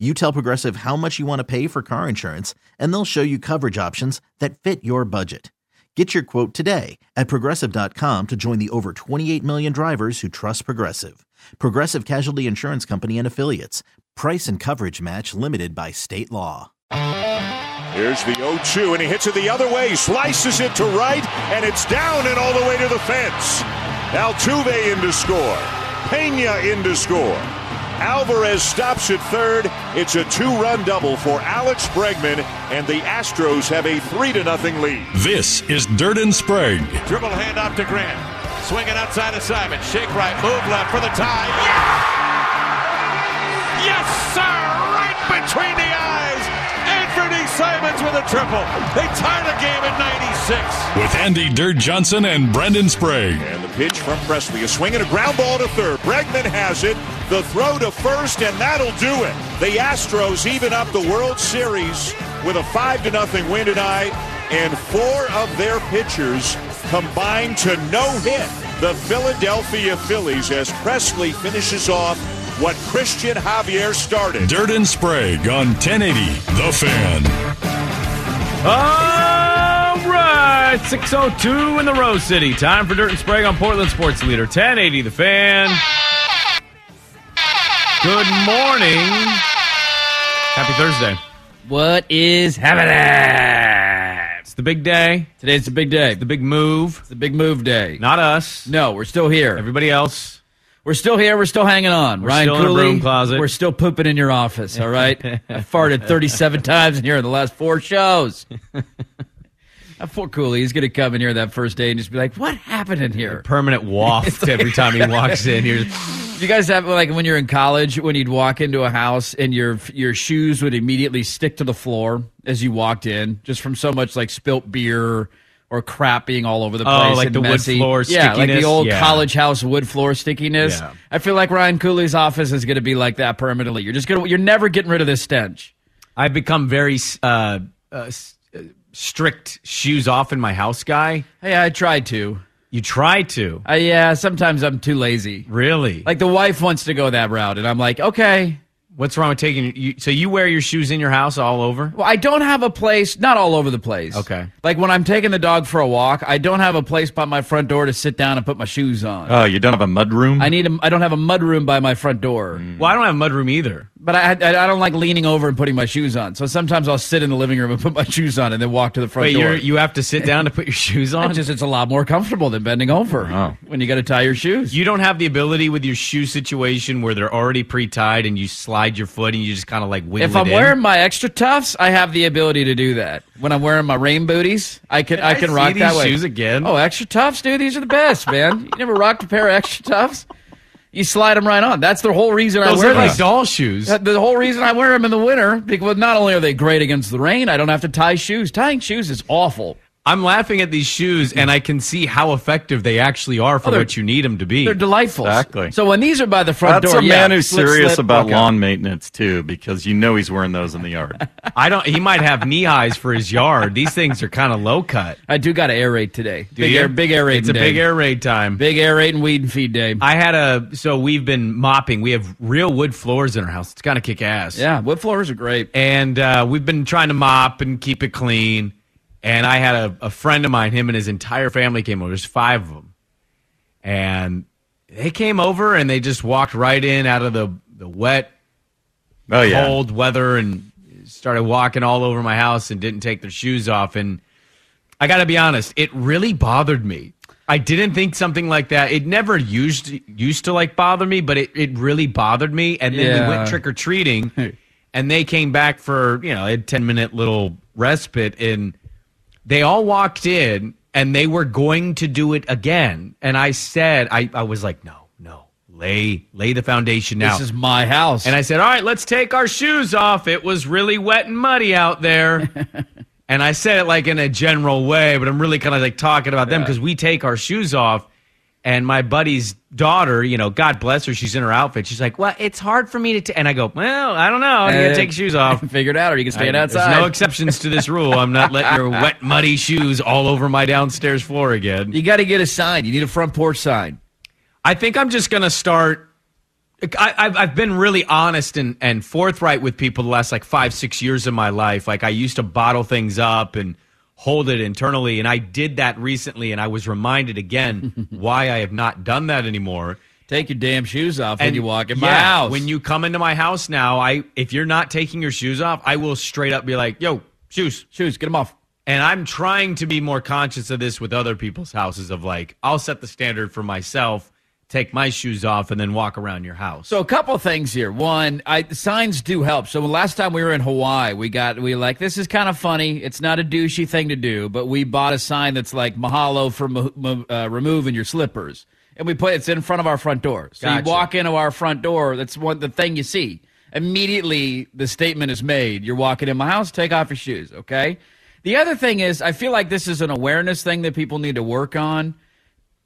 You tell Progressive how much you want to pay for car insurance, and they'll show you coverage options that fit your budget. Get your quote today at progressive.com to join the over 28 million drivers who trust Progressive. Progressive Casualty Insurance Company and Affiliates. Price and coverage match limited by state law. Here's the 0 2, and he hits it the other way, slices it to right, and it's down and all the way to the fence. Altuve in to score. Pena in to score. Alvarez stops at third. It's a two run double for Alex Bregman, and the Astros have a 3 to nothing lead. This is Dirt and Sprague. Dribble hand off to Grant. Swinging outside of Simon. Shake right, move left for the tie. Yes, Yes, sir! Right between the eyes. Anthony Simons with a triple. They tie the game at 96. With Andy Dirt Johnson and Brendan Sprague. And the pitch from Pressly. A swing and a ground ball to third. Bregman has it. The throw to first, and that'll do it. The Astros even up the World Series with a 5 to nothing win tonight, and four of their pitchers combined to no hit the Philadelphia Phillies as Pressly finishes off what Christian Javier started. Dirt and Sprague on 1080 The Fan. All right, 602 in the Rose City. Time for Dirt and Sprague on Portland Sports Leader 1080 The Fan. Good morning. Happy Thursday. What is happening? It's the big day. Today's the big day. The big move. It's the big move day. Not us. No, we're still here. Everybody else. We're still here. We're still hanging on. We're Ryan still in a Cooley, closet. We're still pooping in your office. All right. I farted 37 times in here in the last four shows. Poor Cooley, he's going to come in here that first day and just be like, "What happened in here?" Permanent waft every time he walks in here. You guys have like when you're in college when you'd walk into a house and your your shoes would immediately stick to the floor as you walked in, just from so much like spilt beer or crap being all over the Oh, place. like and the wood messy. floor yeah, like the old Yeah. college house wood floor stickiness. Yeah. I feel like Ryan Cooley's office is going to be like that permanently. You're just gonna you're never getting rid of this stench. I've become very uh, uh, uh, strict shoes off in my house guy. Hey, I tried to. You try to. Uh, yeah, sometimes I'm too lazy. Really? Like the wife wants to go that route, and I'm like, okay. What's wrong with taking you? So you wear your shoes in your house all over? Well, I don't have a place, not all over the place. Okay. Like when I'm taking the dog for a walk, I don't have a place by my front door to sit down and put my shoes on. Oh, you don't have a mud room? I need a, I don't have a mud room by my front door. Mm. Well, I don't have a mudroom either. But I, I I don't like leaning over and putting my shoes on. So sometimes I'll sit in the living room and put my shoes on and then walk to the front Wait, door. you're, you have to sit down to put your shoes on? It's just it's a lot more comfortable than bending over Oh. when you got to tie your shoes. You don't have the ability with your shoe situation where they're already pre-tied and you slide your foot and you just kind of like wiggle if I'm in? wearing my XtraTufs, I have the ability to do that. When I'm wearing my rain booties, I can I I can see rock that these way. shoes again? Oh, XtraTufs, dude. These are the best, man. You never rocked a pair of XtraTufs? You slide them right on. That's the whole reason I wear are like these. doll shoes. The whole reason I wear them in the winter because not only are they great against the rain, I don't have to tie shoes. Tying shoes is awful. I'm laughing at these shoes and I can see how effective they actually are for Oh, what you need them to be. They're delightful. Exactly. So when these are by the front That's door, a yeah, man who's slip, serious slip, about walk out. lawn maintenance too, because you know he's wearing those in the yard. I don't. He might have knee highs for his yard. These things are kind of low cut. I do got to aerate today. Do big you? air, big aerate. It's a big air raid time. big aerate and weed and feed day. I had a so we've been mopping. We have real wood floors in our house. It's kind of kick ass. yeah, wood floors are great. and uh, we've been trying to mop and keep it clean. And I had a, a friend of mine, him and his entire family came over. There's five of them, and they came over and they just walked right in out of the the wet, Oh yeah. cold weather and started walking all over my house and didn't take their shoes off. And I got to be honest, it really bothered me. I didn't think something like that. It never used used to like bother me, but it, it really bothered me. And then we went trick or treating, and they came back for you know a ten minute little respite, and they all walked in and they were going to do it again. And I said, I, I was like, no, no, lay lay the foundation now. This is my house. and I said, "All right, let's take our shoes off. It was really wet and muddy out there." and I said it like in a general way, but I'm really kind of like talking about them because we take our shoes off. And my buddy's daughter, you know, God bless her, she's in her outfit. She's like, "Well, it's hard for me to." ta-" And I go, "Well, I don't know. You gotta eh, take your shoes off." Figure it out, or you can stand I- outside. There's no exceptions to this rule. I'm not letting your wet, muddy shoes all over my downstairs floor again. you got to get a sign. You need a front porch sign. I think I'm just going to start. I, I've, I've been really honest and, and forthright with people the last like five, six years of my life. Like I used to bottle things up and hold it internally. And I did that recently. And I was reminded again why I have not done that anymore. Take your damn shoes off when And you walk in my house. When you come into my house now, I if you're not taking your shoes off, I will straight up be like, yo, shoes. shoes, get them off. And I'm trying to be more conscious of this with other people's houses of like, I'll set the standard for myself, take my shoes off, and then walk around your house. So a couple things here. One, I, signs do help. So last time we were in Hawaii, we got we like this is kind of funny. It's not a douchey thing to do, but we bought a sign that's like mahalo for uh, removing your slippers, and we put it's in front of our front door. So Gotcha. you walk into our front door. That's one the thing you see immediately. The statement is made. You're walking in my house. Take off your shoes. Okay. The other thing is, I feel like this is an awareness thing that people need to work on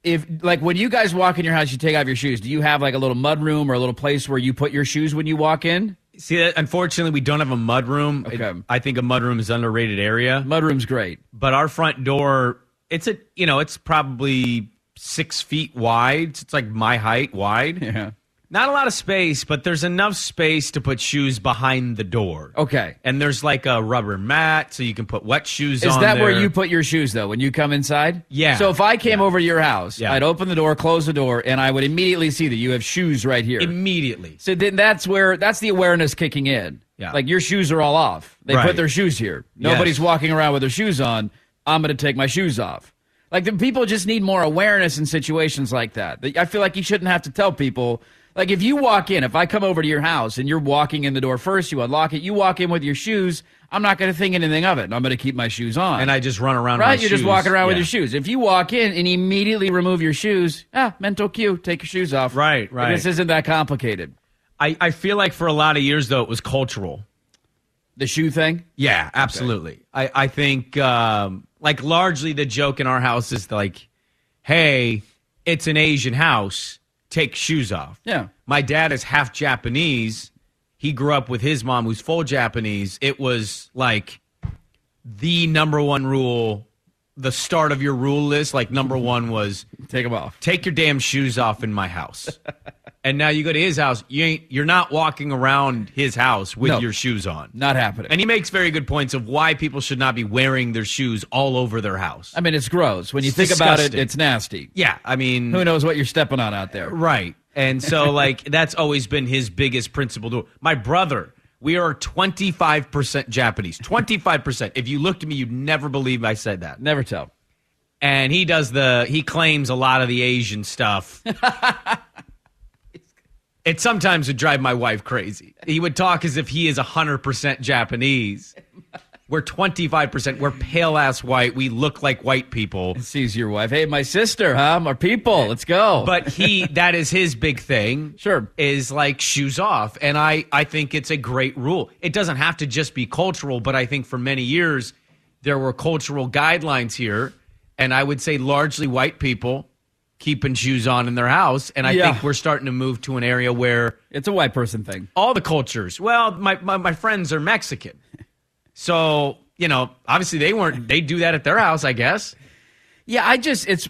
if like when you guys walk in your house, you take off your shoes. Do you have like a little mud room or a little place where you put your shoes when you walk in? See, that- unfortunately, we don't have a mud room. It- Okay. I think a mud room is an underrated area. Mud room's great. But our front door, it's a you know, it's probably six feet wide. It's like my height wide. Yeah. Not a lot of space, but there's enough space to put shoes behind the door. Okay. And there's like a rubber mat, so you can put wet shoes Is on that where you put your shoes though when you come inside? Yeah. So if I came over to your house, Yeah. I'd open the door, close the door, and I would immediately see that you have shoes right here. immediately? so then that's where that's the awareness kicking in. Yeah. Like your shoes are all off. They Right. put their shoes here. Nobody's Yes. walking around with their shoes on. I'm going to take my shoes off. Like the people just need more awareness in situations like that. I feel like you shouldn't have to tell people. Like if you walk in, if I come over to your house and you're walking in the door first, you unlock it, you walk in with your shoes. I'm not going to think anything of it. and I'm going to keep my shoes on. And I just run around. Right, you're just walking around with your shoes. If you walk in and immediately remove your shoes, ah, mental cue, take your shoes off. Right, right. This isn't that complicated. I, I feel like for a lot of years though it was cultural. The shoe thing. Yeah, absolutely. I, I think um, like largely the joke in our house is like, hey, it's an Asian house, take shoes off. Yeah. My dad is half Japanese. He grew up with his mom who's full Japanese. It was like the number one rule, the start of your rule list. Like number one was Take them off. take your damn shoes off in my house. and now you go to his house, you ain't you're not walking around his house with No. your shoes on. Not happening. And he makes very good points of why people should not be wearing their shoes all over their house. I mean, it's gross. When you It's think about it, disgusting. it's nasty. yeah, I mean, Who knows what you're stepping on out there? right? And so, like, that's always been his biggest principle. To my brother, we are 25% Japanese. 25%. If you looked at me, you'd never believe I said that. Never tell. And he does the, he claims a lot of the Asian stuff. it sometimes would drive my wife crazy. He would talk as if he is 100% Japanese. We're 25%. We're pale ass white. We look like white people. Sees your wife. Hey, my sister, huh? Our people. Let's go. But he, that is his big thing. Sure. Is like shoes off. And I, I think it's a great rule. It doesn't have to just be cultural, but I think for many years there were cultural guidelines here. And I would say largely white people keeping shoes on in their house. And I Yeah. think we're starting to move to an area where it's a white person thing. all the cultures. Well, my, my, my friends are Mexican. So, you know, obviously they weren't, they do that at their house, I guess. Yeah, I just it's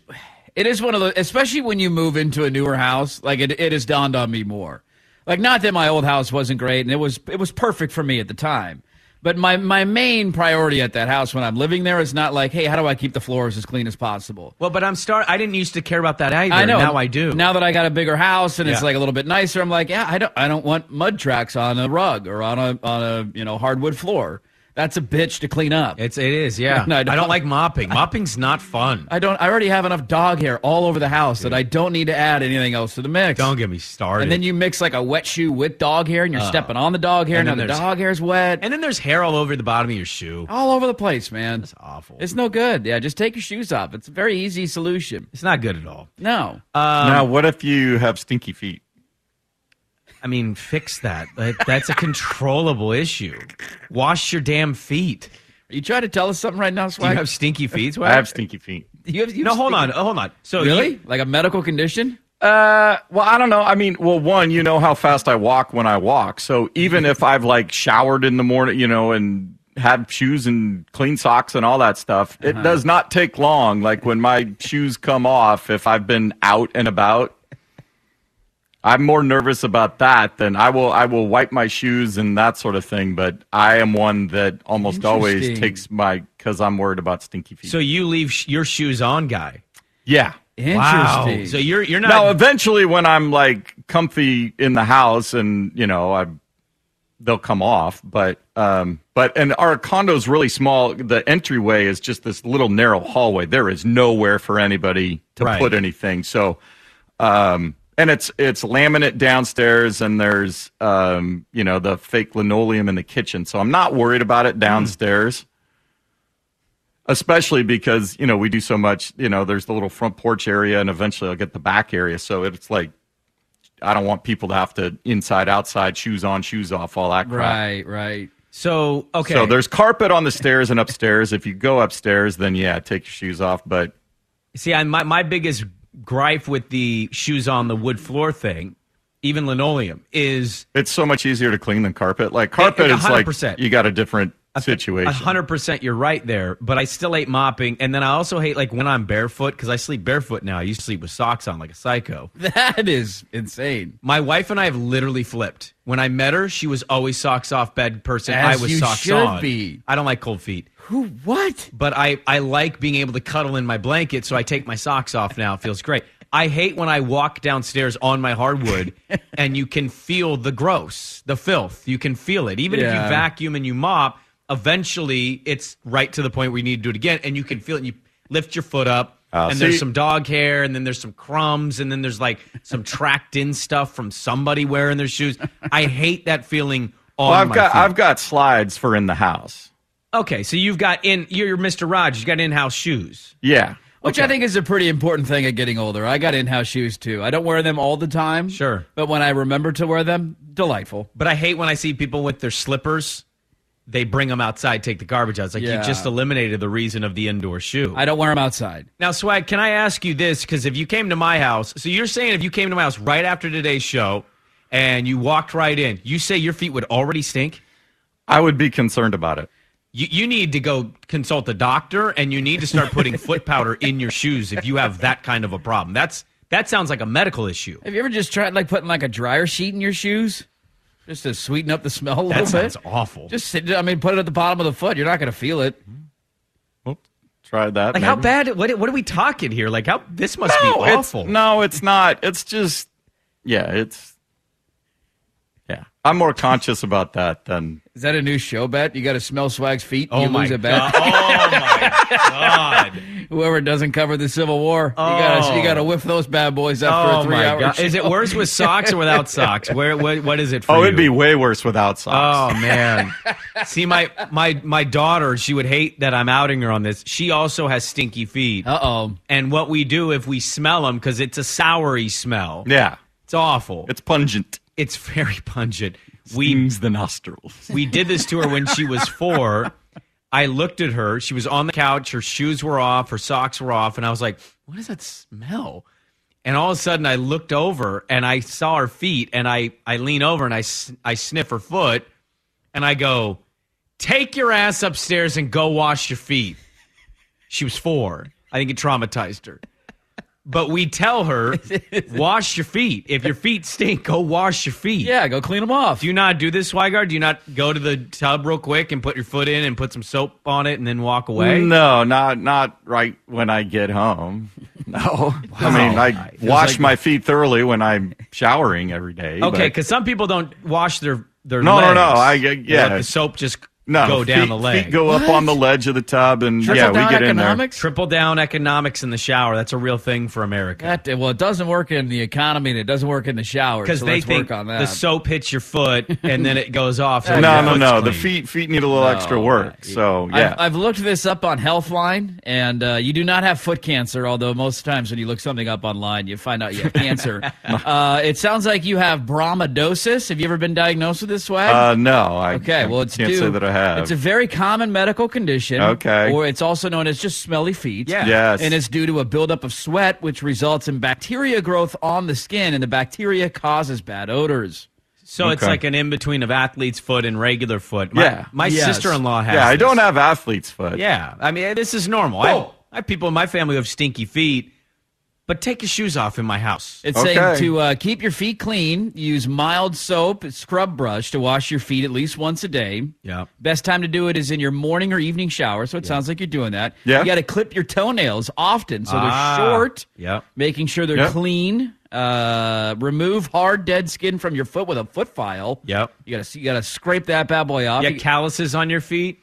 it is one of the especially when you move into a newer house, like it it has dawned on me more. Like not that my old house wasn't great and it was it was perfect for me at the time. But my my main priority at that house when I'm living there is not like, hey, how do I keep the floors as clean as possible? Well, but I'm start. I didn't used to care about that either. I know. Now I do. Now that I got a bigger house and it's like a little bit nicer, I'm like, yeah, I don't I don't want mud tracks on a rug or on a on a, you know, hardwood floor. That's a bitch to clean up. It's it is, yeah. No, I I, don't- don't, like mopping. Mopping's not fun. I don't I already have enough dog hair all over the house that I don't need to add anything else to the mix. don't get me started. And then you mix like a wet shoe with dog hair, and you're uh, stepping on the dog hair. and Now then the dog hair's wet, and then there's hair all over the bottom of your shoe. all over the place, man. It's awful. It's no good. Yeah, just take your shoes off. It's a very easy solution. It's not good at all. No, now, um, what if you have stinky feet? I mean, fix that. That's a controllable issue. Wash your damn feet. Are you trying to tell us something right now, Do you have stinky feet? I have stinky feet. You have- you No, have hold on. stinky- Oh, hold on. So Really? you- like a medical condition? Uh, well, I don't know. I mean, well, one, you know how fast I walk when I walk. So even if I've like showered in the morning, you know, and had shoes and clean socks and all that stuff, it does not take long. Like when my shoes come off, if I've been out and about, I'm more nervous about that than I will. I will wipe my shoes and that sort of thing. But I am one that almost always takes my because I'm worried about stinky feet. so you leave sh- your shoes on, guy. yeah. Interesting. So you're you're not. Now, eventually, when I'm like comfy in the house, and you know, I they'll come off. But um, but and our condo's really small. The entryway is just this little narrow hallway. There is nowhere for anybody to Right. put anything. So, um, and it's it's laminate downstairs, and there's um, you know, the fake linoleum in the kitchen. So I'm not worried about it downstairs especially because you know we do so much you know there's the little front porch area and eventually i'll get the back area so it's like i don't want people to have to inside outside shoes on shoes off all that crap Right, right. so okay. so there's carpet on the stairs and upstairs if you go upstairs then yeah take your shoes off but See, I, my my biggest gripe with the shoes on the wood floor thing, even linoleum, is it's so much easier to clean than carpet like carpet a is like 100%. you got a different situation hundred percent. You're right there, but I still hate mopping, and then I also hate like when I'm barefoot because I sleep barefoot now. I used to sleep with socks on like a psycho. That is insane. My wife and I have literally flipped. When I met her, she was always socks off bed person. As I was you socks should on. be. I don't like cold feet. Who? What? but I, I like being able to cuddle in my blanket, so I take my socks off now. It feels great. I hate when I walk downstairs on my hardwood and you can feel the gross, the filth. You can feel it. Even if you vacuum and you mop, eventually it's right to the point where you need to do it again and you can feel it. And you lift your foot up Uh, and there's some dog hair and then there's some crumbs and then there's like some tracked in stuff from somebody wearing their shoes. I hate that feeling on well, i've my got feet. i've got slides for in the house Okay, so you've got in you're Mr. Rogers, you got in-house shoes. yeah Which I think is a pretty important thing at getting older. I got in-house shoes too. I don't wear them all the time. Sure. But when I remember to wear them, delightful. But I hate when I see people with their slippers. They bring them outside, take the garbage out. It's like Yeah. you just eliminated the reason of the indoor shoe. I don't wear them outside. now, Swag, can I ask you this? Because if you came to my house, so you're saying if you came to my house right after today's show and you walked right in, you say your feet would already stink? i would be concerned about it You, you need to go consult the doctor and you need to start putting foot powder in your shoes if you have that kind of a problem. That's That sounds like a medical issue. Have you ever just tried like putting like a dryer sheet in your shoes, just to sweeten up the smell a little That bit? sounds awful. Just sit, I mean, put it at the bottom of the foot. You're not going to feel it. Hmm. Try that. like how bad? What, what are we talking here? Like how this must No, be it's- awful. no, it's not. It's just, yeah, it's, yeah. I'm more conscious about that than. Is that a new show bet? You got to smell Swag's feet. Oh you my lose a bet. god! Oh my god! Whoever doesn't cover the Civil War, you got to you got to whiff those bad boys after Oh a three my hour. god! Is it worse with socks or without socks? Where what, what is it for Oh, you? it'd be way worse without socks. Oh man. See my my my daughter, she would hate that I'm outing her on this. She also has stinky feet. Uh oh. And what we do if we smell them cuz it's a soury smell. yeah, It's awful. it's pungent. It's very pungent. We the nostrils. we did this to her when she was 4. I looked at her. She was on the couch. Her shoes were off. Her socks were off. And I was like, what does that smell? And all of a sudden, I looked over and I saw her feet. And I, I lean over and I, I sniff her foot. And I go, take your ass upstairs and go wash your feet. She was four. I think it traumatized her. But we tell her, wash your feet. If your feet stink, go wash your feet. Yeah, go clean them off. Do you not do this, Swigard? Do you not go to the tub real quick and put your foot in and put some soap on it and then walk away? No, not not right when I get home. No, I mean I wash like- my feet thoroughly when I'm showering every day. Okay, but- because some people don't wash their their No, no, legs. no, I- They yeah. let the soap just no, go down feet, the leg. Feet go up on the ledge of the tub, and Trickle yeah, we down get economics? Triple down economics in the shower. That's a real thing for America. That, well, it doesn't work in the economy and it doesn't work in the shower. Because so they let's think work on that. the soap hits your foot and then it goes off. So in your there. No, no, foot's no. The feet feet need a little extra work. So yeah, I've, I've looked this up on Healthline, and uh, you do not have foot cancer. Although most times when you look something up online, you find out you have cancer. uh, it sounds like you have bromodosis. Have you ever been diagnosed with this swag? uh, no, I Okay, I well, it's can't due, say that I have. It's a very common medical condition. Okay. or it's also known as just smelly feet. Yeah. Yes. and it's due to a buildup of sweat, which results in bacteria growth on the skin, and the bacteria causes bad odors. So it's like an in between of athlete's foot and regular foot. My, Yeah. My Yes. sister in law has. yeah, I this. don't have athlete's foot. Yeah, I mean this is normal. I, Oh. I have people in my family who have stinky feet, but take your shoes off in my house. It's Okay. saying to uh, keep your feet clean, use mild soap, scrub brush to wash your feet at least once a day. Yeah. Best time to do it is in your morning or evening shower. So it sounds like you're doing that. Yeah. You got to clip your toenails often so Ah, they're short. Yeah. Making sure they're Yep. clean. Uh, remove hard dead skin from your foot with a foot file. Yep. You got to you got to scrape that bad boy off. You You- got calluses on your feet.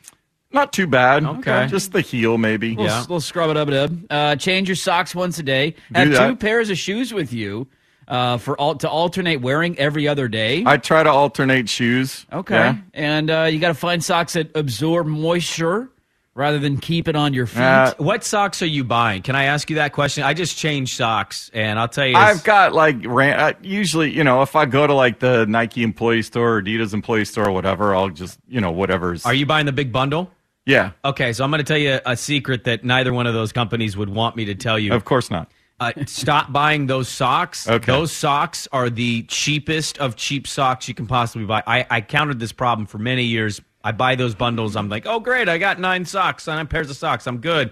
Not too bad. Okay. Just the heel, maybe. Little, Yeah. little scrub it up, it up. Uh, change your socks once a day. Have that. two pairs of shoes with you uh, for al- to alternate wearing every other day. I try to alternate shoes. Okay. Yeah. And uh, you got to find socks that absorb moisture rather than keep it on your feet. Uh, What socks are you buying? Can I ask you that question? I just changed socks, and I'll tell you, I've got like ran- uh, usually, you know, if I go to like the Nike employee store or Adidas employee store or whatever, I'll just, you know, whatever's. Are you buying the big bundle? Yeah, Okay, so I'm going to tell you a secret that neither one of those companies would want me to tell you. of course not. uh, stop buying those socks. Okay. Those socks are the cheapest of cheap socks you can possibly buy. I, I countered this problem for many years. I buy those bundles. I'm like, oh, great. I got nine socks, nine pairs of socks. I'm good.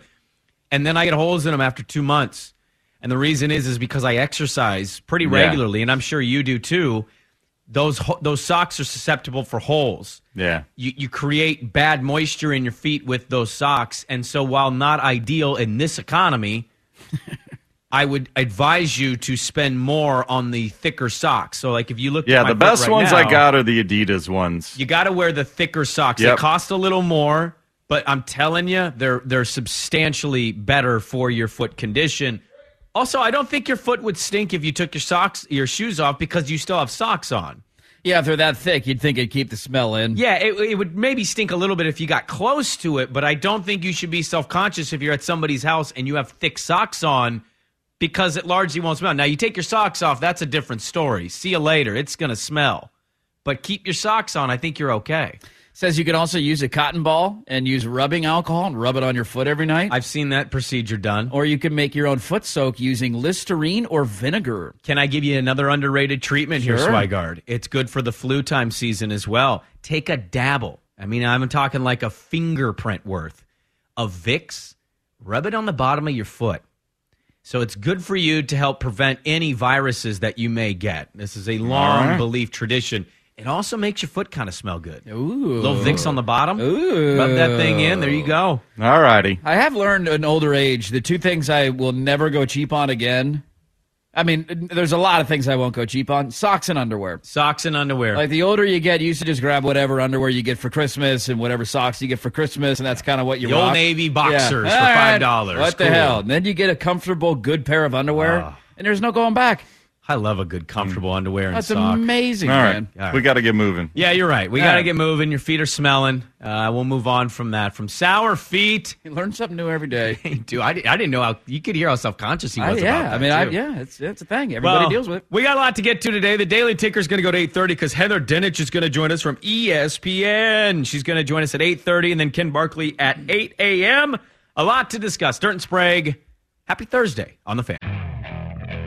And then I get holes in them after two months. And the reason is, is because I exercise pretty Yeah. regularly, and I'm sure you do too. Those ho- those socks are susceptible for holes. Yeah. You you create bad moisture in your feet with those socks, and so while not ideal in this economy, I would advise you to spend more on the thicker socks. So, like if you look, Yeah, at my the best right ones now, I got are the Adidas ones. You got to wear the thicker socks. They cost a little more, but I'm telling you, they're they're substantially better for your foot condition. Also, I don't think your foot would stink if you took your socks, your shoes off because you still have socks on. yeah, if they're that thick, you'd think it'd keep the smell in. Yeah, it, it would maybe stink a little bit if you got close to it, but I don't think you should be self conscious if you're at somebody's house and you have thick socks on because it largely won't smell. Now, you take your socks off, that's a different story. See you later. It's going to smell. But keep your socks on. I think you're okay. Says you can also use a cotton ball and use rubbing alcohol and rub it on your foot every night. I've seen that procedure done. or you can make your own foot soak using Listerine or vinegar. Can I give you another underrated treatment here, Swigard? It's good for the flu time season as well. Take a dabble. I mean, I'm talking like a fingerprint worth of Vicks. Rub it on the bottom of your foot. So it's good for you to help prevent any viruses that you may get. This is a long right. belief tradition. It also makes your foot kind of smell good. Ooh. Little Vicks on the bottom. Ooh. Rub that thing in. There you go. All righty. I have learned an older age the two things I will never go cheap on again. I mean, there's a lot of things I won't go cheap on socks and underwear. Socks and underwear. Like the older you get, you used to just grab whatever underwear you get for Christmas and whatever socks you get for Christmas, and that's kind of what you The Old. Navy boxers for $5. What the hell? And then you get a comfortable, good pair of underwear, Ah. and there's no going back. I love a good, comfortable underwear and That's sock. amazing, All right. man. All right. We got to get moving. Yeah, you're right. We got to get moving. Your feet are smelling. Uh, we'll move on from that. From sour feet. You learn something new every day. Dude, I, di- I didn't know how you could hear how self conscious he I- was yeah, about that. I mean, I, too. yeah, it's it's a thing. Everybody Well, deals with it. We got a lot to get to today. The Daily Ticker is going to go to 8.30 because Heather Dinich is going to join us from ESPN. She's going to join us at 8.30 and then Ken Barkley at 8 a.m. A lot to discuss. Dirt and Sprague, happy Thursday on the fan.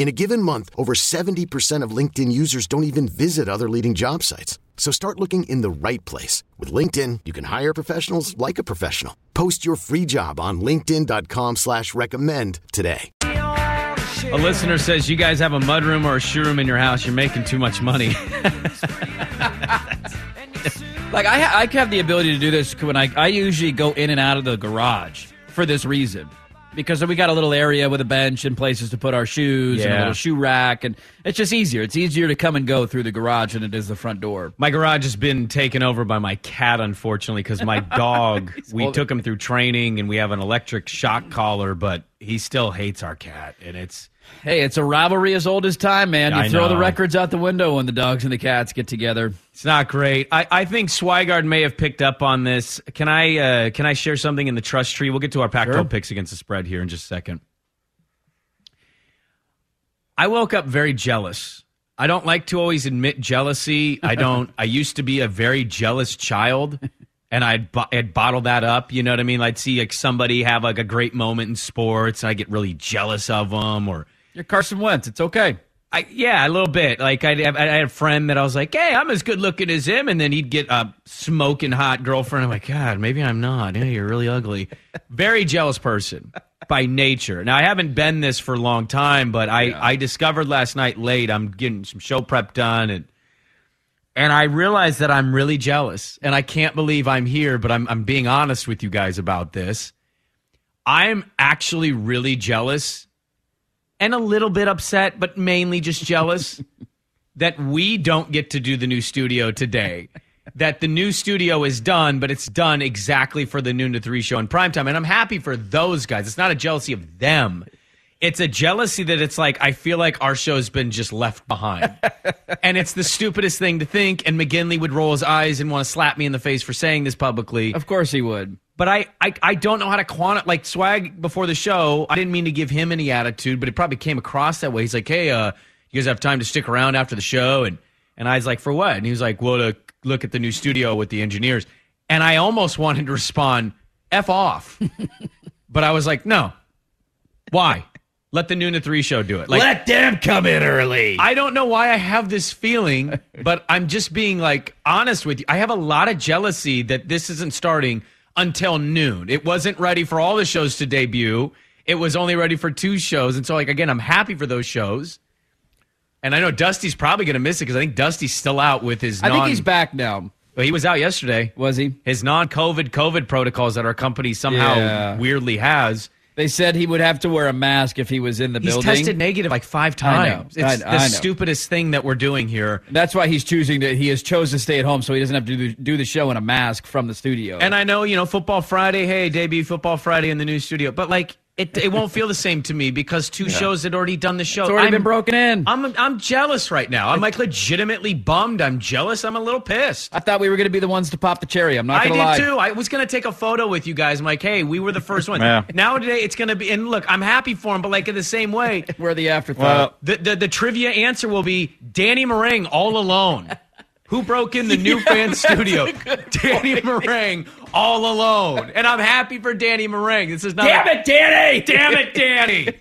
In a given month, over 70% of LinkedIn users don't even visit other leading job sites. So start looking in the right place. With LinkedIn, you can hire professionals like a professional. Post your free job on linkedin.com slash recommend today. A listener says you guys have a mudroom or a shoe room in your house. You're making too much money. Like I, ha- I have the ability to do this when I, I usually go in and out of the garage for this reason. Because we got a little area with a bench and places to put our shoes and a little shoe rack, and it's just easier. It's easier to come and go through the garage than it is the front door. My garage has been taken over by my cat, unfortunately, because my dog, we old. took him through training and we have an electric shock collar, but he still hates our cat. And it's, Hey, it's a rivalry as old as time, man. You I throw the records out the window when the dogs and the cats get together. it's not great. I, I think Swigard may have picked up on this. Can I, uh, can I share something in the trust tree? We'll get to our Pac 12 Sure. picks against the spread here in just a second. I woke up very jealous. I don't like to always admit jealousy. I don't. I used to be a very jealous child, and I'd, bo- I'd bottle that up. You know what I mean? I'd see like somebody have like a great moment in sports, and I get really jealous of them. Or You're Carson Wentz. It's okay. I yeah, a little bit. Like I'd I had a friend that I was like, hey, I'm as good looking as him, and then he'd get a smoking hot girlfriend. I'm like, God, maybe I'm not. Yeah, you're really ugly. Very jealous person by nature. Now I haven't been this for a long time, but I I discovered last night late. I'm getting some show prep done and. And I realized that I'm really jealous, and I can't believe I'm here. But I'm I'm being honest with you guys about this. I'm actually really jealous and a little bit upset, but mainly just jealous that we don't get to do the new studio today. that the new studio is done, but it's done exactly for the noon to three show in primetime. And I'm happy for those guys. It's not a jealousy of them. It's a jealousy that it's like, I feel like our show's been just left behind. and it's the stupidest thing to think. And McGinley would roll his eyes and want to slap me in the face for saying this publicly. Of course he would. But I, I, I don't know how to quantify. Like Swag before the show, I didn't mean to give him any attitude, but it probably came across that way. He's like, "Hey, uh, you guys have time to stick around after the show?" And and I was like, "For what?" And he was like, "Well, to look at the new studio with the engineers." And I almost wanted to respond, "F off," but I was like, "No, why? Let the noon to three show do it. Like, Let them come in early. I don't know why I have this feeling, but I'm just being like honest with you. I have a lot of jealousy that this isn't starting until noon. It wasn't ready for all the shows to debut. It was only ready for two shows. And so like again, I'm happy for those shows. And I know Dusty's probably going to miss it because I think Dusty's still out with his I think he's back now. Well, he was out yesterday. Was he? His non-COVID COVID protocols that our company somehow Yeah. weirdly has. They said he would have to wear a mask if he was in the He's building. He's tested negative like five I know. times. It's I- the I know. stupidest thing that we're doing here. That's why he's choosing to. He has chosen to stay at home, so he doesn't have to do do the show in a mask from the studio. And I know, you know, Football Friday, hey, debut Football Friday in the new studio. But like it it won't feel the same to me because two shows had already done the show. it's already I'm, been broken in. I'm I'm jealous right now. I'm like legitimately bummed. I'm jealous. I'm a little pissed. I thought we were going to be the ones to pop the cherry. I'm not I going did to lie. too. I was gonna take a photo with you guys. I'm like, hey, we were the first one. Yeah. Now today it's gonna be and look, I'm happy for him, but like in the same way, We're the afterthought. Well, the, the the trivia answer will be Danny Marang all alone. Who broke in the new fan studio? Danny Marang all alone. And I'm happy for Danny Marang. This is not Damn it, Danny! Damn it, Danny.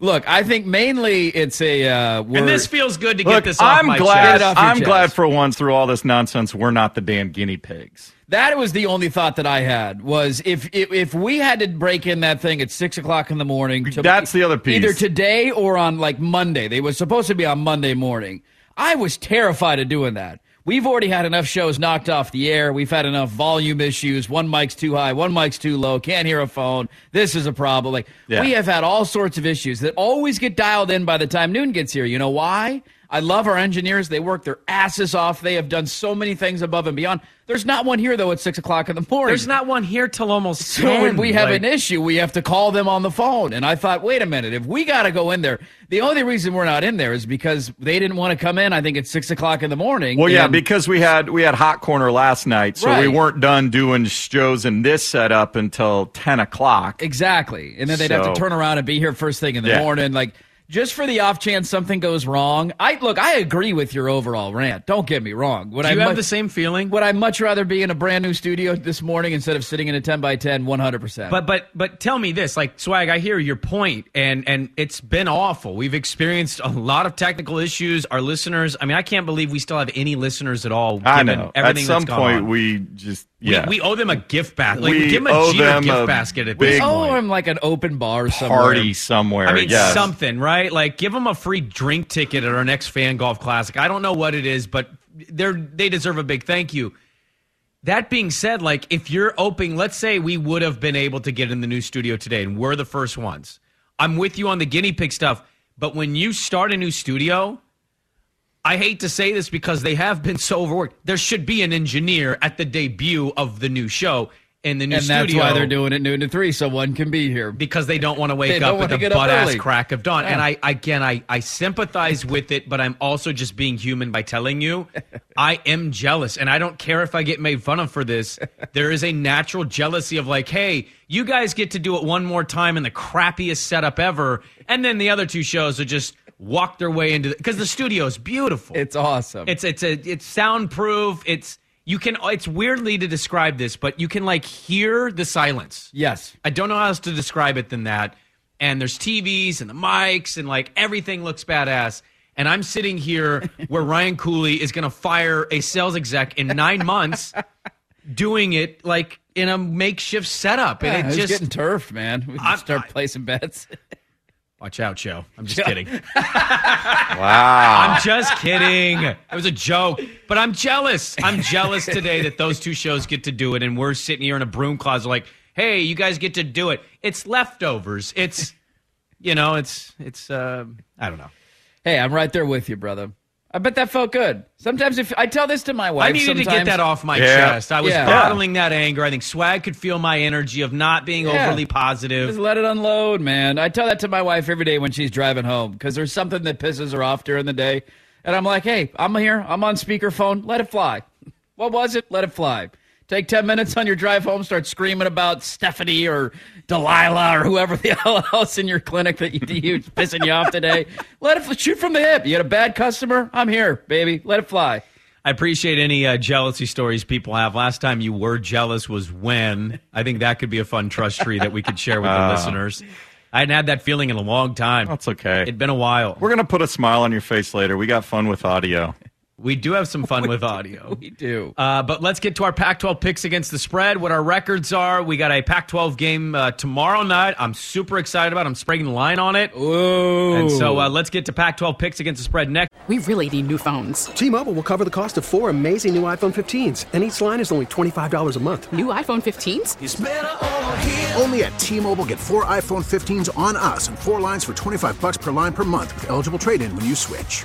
Look, I think mainly it's a. Uh, and this feels good to get this off I'm my glad. Get it off I'm chest. glad for once through all this nonsense, we're not the damn guinea pigs. That was the only thought that I had was if if, if we had to break in that thing at six o'clock in the morning. To, That's the other piece. Either today or on like Monday. They were supposed to be on Monday morning. I was terrified of doing that. We've already had enough shows knocked off the air. We've had enough volume issues. One mic's too high, one mic's too low. Can't hear a phone. This is a problem. Like Yeah. we have had all sorts of issues that always get dialed in by the time noon gets here. You know why? I love our engineers. They work their asses off. They have done so many things above and beyond. There's not one here though at six o'clock in the morning. There's not one here till almost So when 10. we have Like, an issue, we have to call them on the phone. And I thought, wait a minute, if we got to go in there, the only reason we're not in there is because they didn't want to come in. I think at six o'clock in the morning. Well, yeah, because we had we had hot corner last night, so we weren't done doing shows in this setup until ten o'clock. Exactly. And then they'd have to turn around and be here first thing in the Yeah. morning. Like, just for the off chance something goes wrong. I look, I agree with your overall rant. Don't get me wrong. Would do I you have much- the same feeling? Would I much rather be in a brand new studio this morning instead of sitting in a 10 by 10 100%? But but but tell me this, like Swag, I hear your point, and and it's been awful. We've experienced a lot of technical issues. Our listeners, I mean, I can't believe we still have any listeners at all. I given know. At some that's point, on. we just We- yeah we, owe them a gift basket. Like, We give them a owe Jeter them gift a basket at big this oh, point. I'm like an open bar somewhere. party somewhere. I mean, yes. something, right? Like, give them a free drink ticket at our next Fan Golf Classic. I don't know what it is, but they're they deserve a big thank you. That being said, like, if you're opening, let's say we would have been able to get in the new studio today, and we're the first ones. I'm with you on the guinea pig stuff, but when you start a new studio, I hate to say this because they have been so overworked. There should be an engineer at the debut of the new show in the new And studio that's why they're doing it noon to 3 so one can be here. because they don't want to wake up at the butt ass crack of dawn. And I again I I sympathize with it, but I'm also just being human by telling you I am jealous and I don't care if I get made fun of for this. There is a natural jealousy of like, hey, you guys get to do it one more time in the crappiest setup ever, and then the other two shows are just walk their way into because the studio is beautiful. It's awesome. It's it's a it's soundproof. It's you can it's weirdly to describe this, but you can like hear the silence. yes. I don't know how else to describe it than that. And there's TVs and the mics and like everything looks badass. And I'm sitting here where Ryan Cooley is going to fire a sales exec in nine months doing it like in a makeshift setup. And it's it just, getting turf, man. We can start I- placing bets. watch out, show. I'm just kidding. wow. I'm just kidding. It was a joke. But I'm jealous. I'm jealous today that those two shows get to do it, and we're sitting here in a broom closet like, hey, you guys get to do it. It's leftovers. It's, you know, it's, it's, uh, I don't know. hey, I'm right there with you, brother. I bet that felt good. Sometimes if I tell this to my wife, I needed to get that off my Yeah. chest. I was Yeah. bottling that anger. I think Swag could feel my energy of not being Yeah. overly positive. Just let it unload, man. I tell that to my wife every day when she's driving home because there's something that pisses her off during the day. And I'm like, hey, I'm here. I'm on speakerphone. Let it fly. What was it? Let it fly. Take 10 minutes on your drive home, start screaming about Stephanie or Delilah or whoever the hell else in your clinic that you, you's pissing you off today. Let it shoot from the hip. You had a bad customer? I'm here, baby. Let it fly. I appreciate any uh, jealousy stories people have. Last time you were jealous was when. I think that could be a fun trust tree that we could share with the listeners. I hadn't had that feeling in a long time. That's okay. It'd been a while. We're gonna put a smile on your face later. We got fun with audio. We do have some fun with audio. We do. Uh, but let's get to our Pac 12 picks against the spread, what our records are. We got a Pac 12 game uh, tomorrow night. I'm super excited about it. I'm spraying the line on it. Ooh. And so uh, let's get to Pac 12 picks against the spread next. We really need new phones. T-Mobile will cover the cost of four amazing new iPhone 15s, and each line is only $25 a month. New iPhone 15s? Only at T-Mobile get four iPhone 15s on us and four lines for 25 bucks per line per month with eligible trade-in when you switch.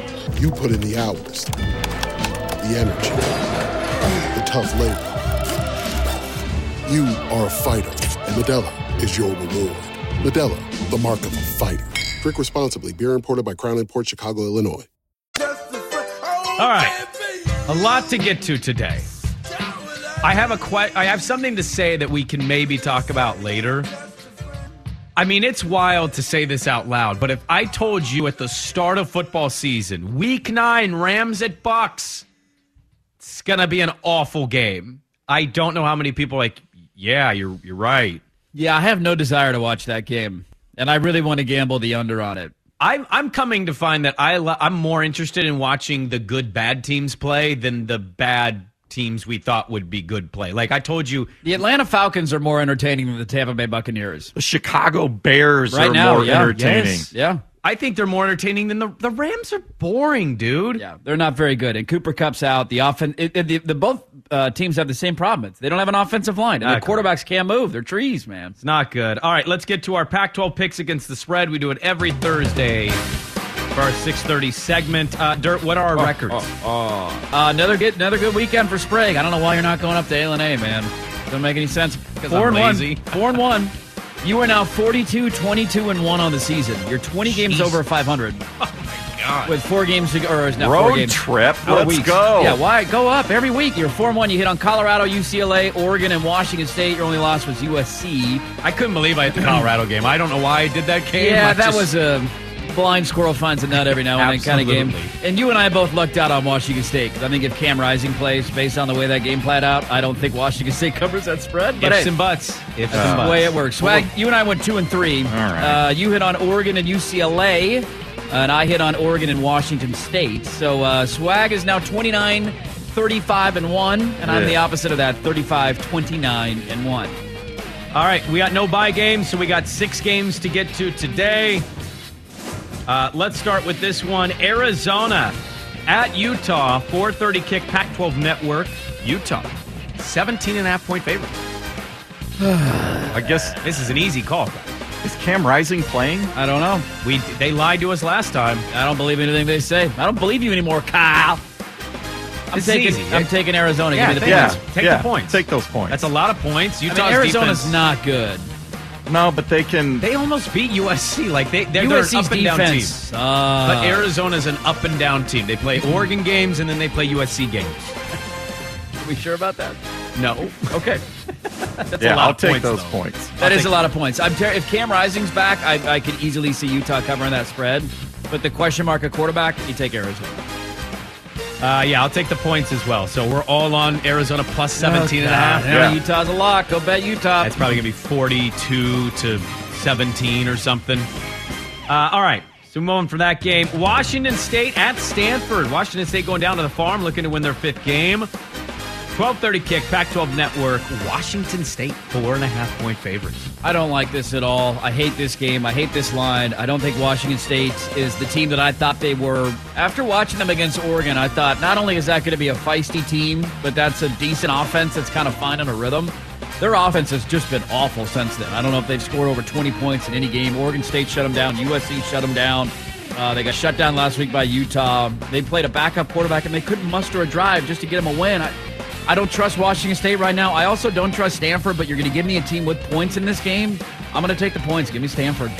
You put in the hours, the energy, the tough labor. You are a fighter, and Modelo is your reward. Modelo, the mark of a fighter. Drink responsibly. Beer imported by Crown Port Chicago, Illinois. All right. A lot to get to today. I have a que- I have something to say that we can maybe talk about later. I mean, it's wild to say this out loud, but if I told you at the start of football season, week 9 Rams at Bucks, it's going to be an awful game. I don't know how many people are like, yeah, you're you're right. Yeah, I have no desire to watch that game, and I really want to gamble the under on it. I'm I'm coming to find that I lo- I'm more interested in watching the good bad teams play than the bad teams we thought would be good play. Like I told you, The Atlanta Falcons are more entertaining than the Tampa Bay Buccaneers. The Chicago Bears Right are now, more yeah. entertaining. Yes. Yeah. I think they're more entertaining than the the Rams are boring, dude. Yeah, they're not very good. And Cooper Kupp's out. The offense, it, it- the, the both uh, teams have the same problem. It's they don't have an offensive line, and Not the quarterbacks can't move. They're trees, man. It's not good. All right, let's get to our Pac-12 picks against the spread. We do it every Thursday for our 6:30 segment. Uh, Dirt, what are our records? Uh, another good, another good weekend for Sprague. I don't know why you're not going up to A and A, man. Doesn't make any sense. Four I'm and lazy. one. Four and one. You are now 42, 22, and one on the season. You're 20 games over 500 God. with four games to go. Or is now Road four games. trip. Four Let's weeks. go. Yeah, why go up every week? You're four and one. You hit on Colorado, UCLA, Oregon, and Washington State. Your only loss was USC. I couldn't believe I hit the Colorado game. I don't know why I did that game. Yeah, I that just- was a blind squirrel finds a nut every now and then kind of game. And you and I both lucked out on Washington State because I think if Cam Rising plays based on the way that game played out, I don't think Washington State covers that spread. But ifs hey, and buts. Ifs that's and the way it works. Swag, you and I went two and three. Right. Uh, you hit on Oregon and UCLA, and I hit on Oregon and Washington State. So uh, Swag is now 29, 35 and one, and I'm the opposite of that, 35, 29 and one. All right, we got no buy games, so we got six games to get to today. Uh, let's start with this one Arizona at Utah, 430 kick, Pac 12 network. Utah, 17 and a half point favorites. I guess This is an easy call. is Cam Rising playing? I don't know. We They lied to us last time. I don't believe anything they say. I don't believe you anymore, Kyle. I'm It's taking, easy. I'm taking Arizona. Yeah, Give me the thank points. you. Take yeah, the points. Take those points. That's a lot of points. I mean, Utah's Arizona's defense, not good. No, but they can. They almost beat USC. Like they, they're, they're an up and down team. Uh, But Arizona's an up and down team. They play Oregon games and then they play USC games. Are we sure about that? No. Okay. That's yeah, a lot I'll of take points, those though. points. That I'll is take- a lot of points. I'm ter- if Cam Rising's back, I, I could easily see Utah covering that spread. But the question mark at quarterback, you take Arizona. Uh, yeah, I'll take the points as well. So we're all on Arizona plus 17 and a half. Yeah, Yeah. Utah's a lock. Go bet Utah. It's probably going to be 42 to 17 or something. Uh, all right. So moving from that game, Washington State at Stanford. Washington State going down to the farm, looking to win their fifth game. 12:30 kick, Pac-12 Network. Washington State four and a half point favorites. I don't like this at all. I hate this game. I hate this line. I don't think Washington State is the team that I thought they were. After watching them against Oregon, I thought not only is that going to be a feisty team, but that's a decent offense that's kind of finding a rhythm. Their offense has just been awful since then. I don't know if they've scored over 20 points in any game. Oregon State shut them down. USC shut them down. Uh, they got shut down last week by Utah. They played a backup quarterback and they couldn't muster a drive just to get them a win. I, I don't trust Washington State right now. I also don't trust Stanford, but you're going to give me a team with points in this game. I'm going to take the points. Give me Stanford.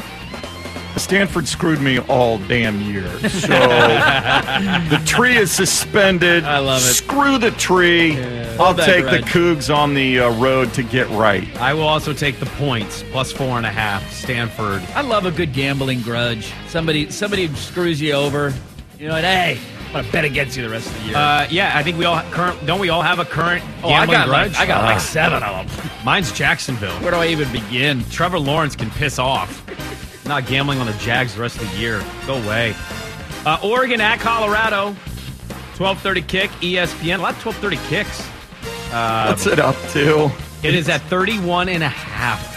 Stanford screwed me all damn year. So the tree is suspended. I love it. Screw the tree. I'll Hold that take the. Cougs on the uh, road to get right. I will also take the points plus four and a half. Stanford. I love a good gambling grudge. Somebody somebody screws you over. You know, and hey, I'm going to bet against you the rest of the year. Uh, yeah, I think we all current. Don't we all have a current oh, I got grudge? like, I got Ah. like seven of them. Mine's Jacksonville. Where do I even begin? Trevor Lawrence can piss off. Not gambling on the Jags the rest of the year. Go away. Uh, Oregon at Colorado. 12:30 kick. ESPN. A lot of 12:30 kicks. Uh, What's it up to? it is at 31 and a half.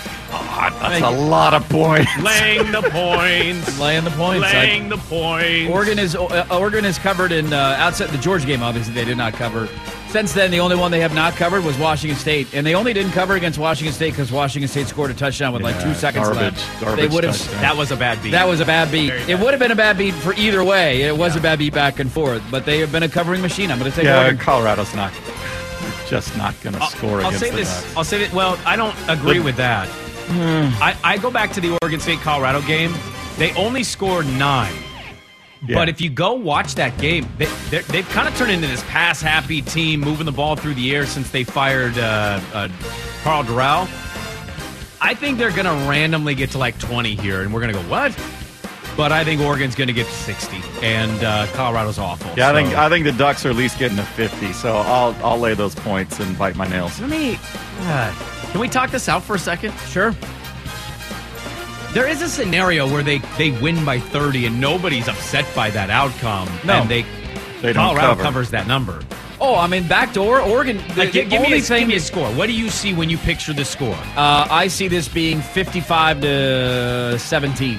God, that's a lot of points. Laying the points. Laying the points. Laying the points. Oregon is uh, Oregon is covered in uh, outside the Georgia game. Obviously, they did not cover. Since then, the only one they have not covered was Washington State, and they only didn't cover against Washington State because Washington State scored a touchdown with like two seconds garbage, left. garbage they would have. touchdown. That was a bad beat. That was a bad beat. Very It would have been a bad beat for either way. It was a bad beat back and forth, but they have been a covering machine. I'm going to take Yeah, Oregon. Colorado's not just not going to score I'll against say the this. Ducks. I'll say that. Well, I don't agree The- with that. I, I go back to the Oregon State Colorado game. They only scored nine. Yeah. But if you go watch that game, they, they've kind of turned into this pass happy team, moving the ball through the air since they fired uh, uh, Karl Dorrell. I think they're going to randomly get to like 20 here, and we're going to go, what? But I think Oregon's going to get to 60, and uh, Colorado's awful. Yeah, I So- think I think the Ducks are at least getting to 50, so I'll I'll lay those points and bite my nails. Let me. Uh, can we talk this out for a second? Sure. There is a scenario where they, they win by 30 and nobody's upset by that outcome. No. And they, They don't Colorado cover. covers that number. Oh, I mean, backdoor Oregon. The, Like, give, the give me a, thing give me a score. What do you see when you picture the score? Uh, I see this being 55 to 17.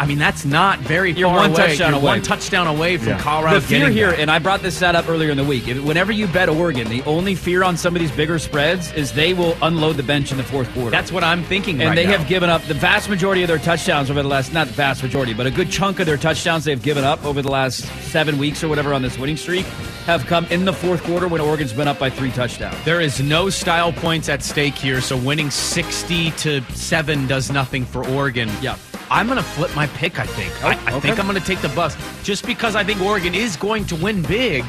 I mean, that's not very You're far one away. touchdown You're away. one touchdown away from Yeah. Colorado The fear getting here, that. and I brought this stat up earlier in the week. If, whenever you bet Oregon, the only fear on some of these bigger spreads is they will unload the bench in the fourth quarter. That's what I'm thinking and right they now. have given up the vast majority of their touchdowns over the last not the vast majority, but a good chunk of their touchdowns they've given up over the last seven weeks or whatever on this winning streak have come in the fourth quarter when Oregon's been up by three touchdowns. There is no style points at stake here, so winning 60 to 7 does nothing for Oregon. Yeah. I'm going to flip my pick, I think. I, I oh, okay. think I'm going to take the bus just because I think Oregon is going to win big.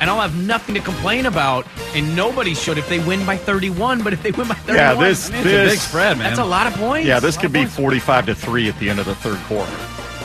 And I'll have nothing to complain about, and nobody should if they win by 31. But if they win by 31, Yeah, this- man, this- it's a big spread, man. That's a lot of points. Yeah, this could be points. 45 to 3 at the end of the third quarter.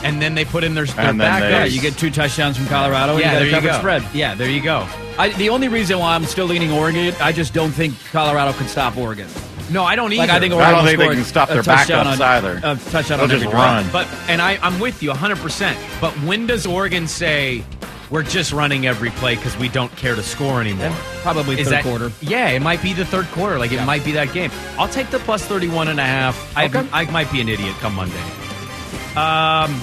And then they put in their, their backup. they- Yeah, you get two touchdowns from Colorado. and yeah, you there you go. spread. Yeah, there you go. I, the only reason why I'm still leaning Oregon, I just don't think Colorado can stop Oregon. No, I don't either. Like I think I Oregon don't think they can stop a their touchdown backups on- either. A touchdown They'll on just every drive. run. But and I, I'm with you 100. percent But when does Oregon say we're just running every play because we don't care to score anymore? Probably Is third that- quarter. Yeah, it might be the third quarter. Like it might be that game. I'll take the plus 31 and a half. I, Okay. I might be an idiot come Monday. Um,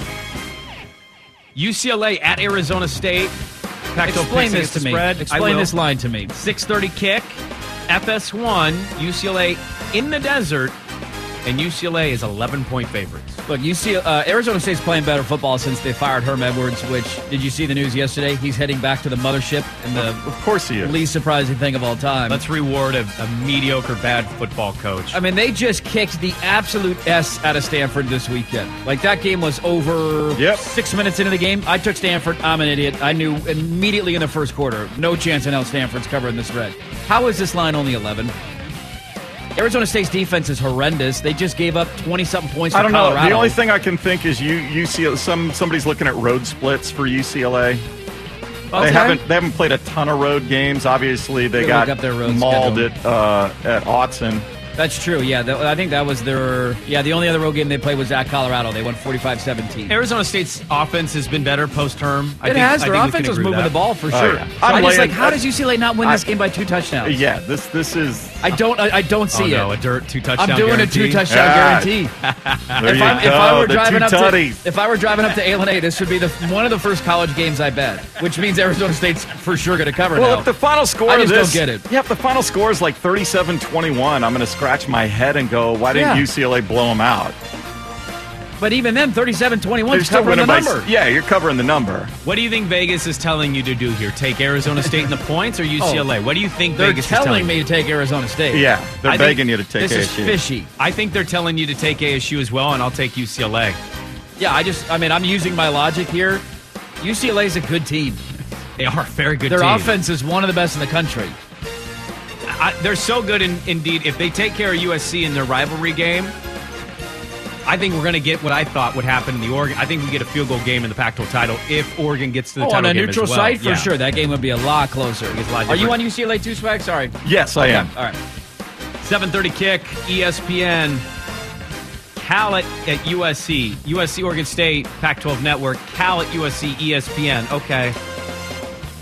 UCLA at Arizona State. Pac-12 Explain this to me. Spread. I Explain this line to me. 6:30 kick. FS1 UCLA in the desert, and UCLA is 11 point favorites. Look, you see, uh, Arizona State's playing better football since they fired Herm Edwards. Which did you see the news yesterday? He's heading back to the mothership, and the Of course he is. least surprising thing of all time. Let's reward a, a mediocre bad football coach. I mean, they just kicked the absolute S out of Stanford this weekend. Like that game was over Yep. six minutes into the game. I took Stanford. I'm an idiot. I knew immediately in the first quarter, no chance in hell Stanford's covering this spread. How is this line only 11? Arizona State's defense is horrendous. They just gave up 20 something points I don't know. Colorado. The only thing I can think is you UCLA. Some somebody's looking at road splits for UCLA. Okay. They haven't they haven't played a ton of road games. Obviously, they They got up their road mauled schedule. at uh, at Autzen. That's true. Yeah, that, I think that was their. Yeah, the only other road game they played was at Colorado. They won 45-17. Arizona State's offense has been better post Herm. It has. Their offense was moving the ball for Oh, sure. yeah. So I'm I just laying- like, how does UCLA not win this game by two touchdowns? Yeah, this this is. I don't. I, I don't see oh, no, it. a dirt two touchdown. I'm doing guarantee. a two touchdown Yeah. guarantee. There if, you I, go. if I were the driving two up to, tutties. if I were driving up to A this would be the one of the first college games I bet, which means Arizona State's for sure going to cover Well, now. if the final score I just this, don't get it. Yeah, if the final score is like 37-21, I'm going to scratch my head and go, why didn't Yeah. UCLA blow them out? but even then, 37-21 They're is still covering the winning by. number. Yeah, you're covering the number. What do you think Vegas is telling you to do here? Take Arizona State in the points or oh. UCLA? what do you think Oh, They're Vegas is telling telling me to take Arizona State. Yeah, they're I begging you to take this ASU. is fishy. I think they're telling you to take ASU as well, and I'll take UCLA. Yeah, I just. I mean, I'm using my logic here. UCLA is a good team. They are a very good Their team. offense is one of the best in the country. I, they're so good in, indeed. If they take care of USC in their rivalry game, I think we're going to get what I thought would happen in the Oregon. I think we get a field goal game in the Pac-12 title if Oregon gets to the Oh, title on a game neutral as well. site for Yeah. sure. That game would be a lot closer. A lot Are you on. UCLA too, Swag? Sorry. Yes, I am. All right. 7:30 kick, ESPN. Cal at, at USC, USC Oregon State, Pac-12 Network. Cal at USC, ESPN. Okay,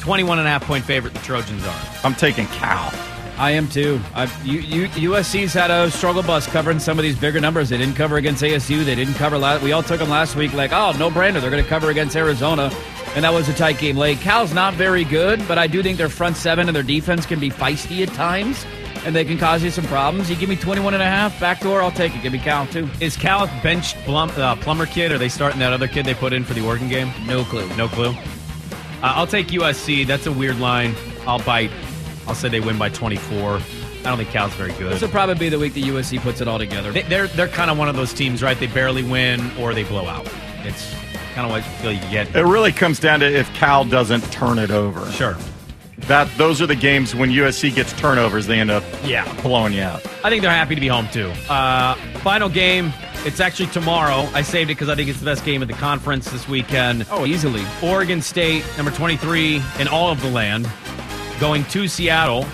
21 and a half point favorite. The Trojans are. I'm taking Cal. I am too. I've, you, you, USC's had a struggle bus covering some of these bigger numbers. They didn't cover against ASU. They didn't cover last. We all took them last week. Like, oh, no brainer. They're going to cover against Arizona, and that was a tight game late. Cal's not very good, but I do think their front seven and their defense can be feisty at times, and they can cause you some problems. You give me 21 and a half backdoor, I'll take it. Give me Cal too. Is Cal benched Plum, uh, Plummer kid? Or are they starting that other kid they put in for the Oregon game? No clue. No clue. Uh, I'll take USC. That's a weird line. I'll bite. I'll say they win by 24. I don't think Cal's very good. This will probably be the week the USC puts it all together. They, they're they're kind of one of those teams, right? They barely win or they blow out. It's kind of what I feel you get. It really comes down to if Cal doesn't turn it over. Sure. That those are the games when USC gets turnovers, they end up Yeah. blowing you out. I think they're happy to be home too. Uh, final game. It's actually tomorrow. I saved it because I think it's the best game of the conference this weekend. Oh, easily. Oregon State, number 23 in all of the land, going to Seattle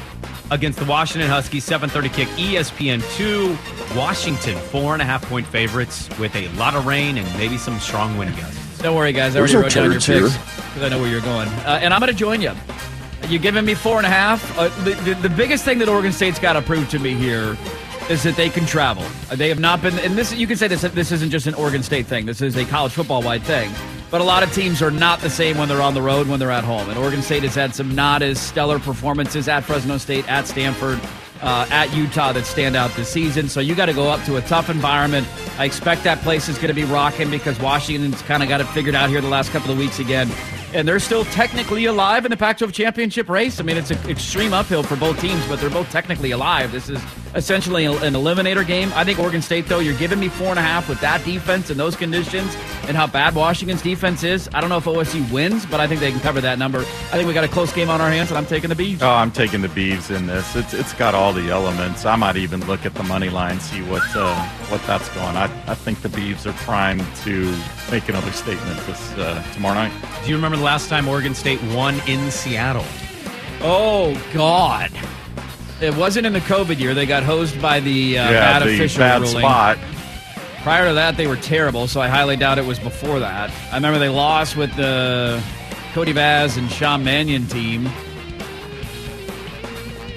against the Washington Huskies. 7:30 kick. ESPN two. Washington four and a half point favorites with a lot of rain and maybe some strong wind gusts. Don't worry, guys. I already no wrote down your turds picks because I know where you're going, uh, and I'm going to join you. You're giving me four and a half. Uh, the, the, the biggest thing that Oregon State's got to prove to me here is that they can travel. Uh, They have not been, and this you can say this. This isn't just an Oregon State thing. This is a college football wide thing. But a lot of teams are not the same when they're on the road when they're at home. And Oregon State has had some not as stellar performances at Fresno State, at Stanford, uh, at Utah that stand out this season. So you got to go up to a tough environment. I expect that place is going to be rocking because Washington's kind of got it figured out here the last couple of weeks again. And they're still technically alive in the Pac 12 championship race. I mean, it's an extreme uphill for both teams, but they're both technically alive. This is essentially an eliminator game. I think Oregon State, though, you're giving me four and a half with that defense and those conditions and how bad Washington's defense is. I don't know if OSU wins, but I think they can cover that number. I think we got a close game on our hands, and I'm taking the Beavs. Oh, I'm taking the Beavs in this. It's it's got all the elements. I might even look at the money line, see what uh, what that's going. I I think the Beavs are primed to make another statement this uh, tomorrow night. Do you remember the last time Oregon State won in Seattle? Oh, God. It wasn't in the COVID year. They got hosed by the uh, Yeah, bad the official bad ruling. spot. Prior to that, they were terrible, so I highly doubt it was before that. I remember they lost with the Cody Vaz and Sean Mannion team.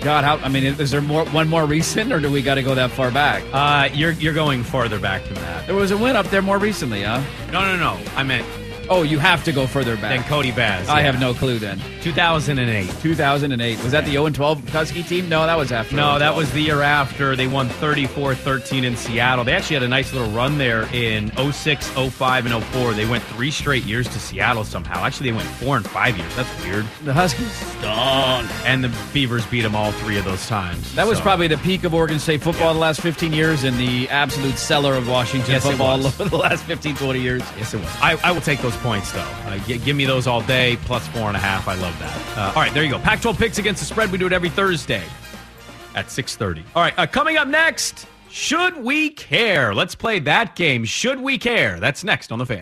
God, how? I mean, is there more one more recent, or do we got to go that far back? Uh, you're you're going farther back than that. There was a win up there more recently, huh? No, no, no. I meant Oh, you have to go further back. than Cody Vaz. I yeah. have no clue then. 2008. 2008. Was that the 0 12 Husky team? No, that was after. No, 0 that was the year after. They won 34-13 in Seattle. They actually had a nice little run there in 06, 05, and 04. They went three straight years to Seattle somehow. Actually, they went four and five years. That's weird. The Huskies stunk. And the Beavers beat them all three of those times. That was So- probably the peak of Oregon State football the last 15 years and the absolute cellar of Washington Yes, football over the last 15, 20 years. Yes, it was. I, I will take those points, though. Uh, gi- give me those all day, plus four and a half. I love that. Uh, all right, there you go. Pac-12 picks against the spread. We do it every Thursday at 6.30. All right, uh, coming up next, Should We Care? Let's play that game. Should We Care? That's next on The Fan.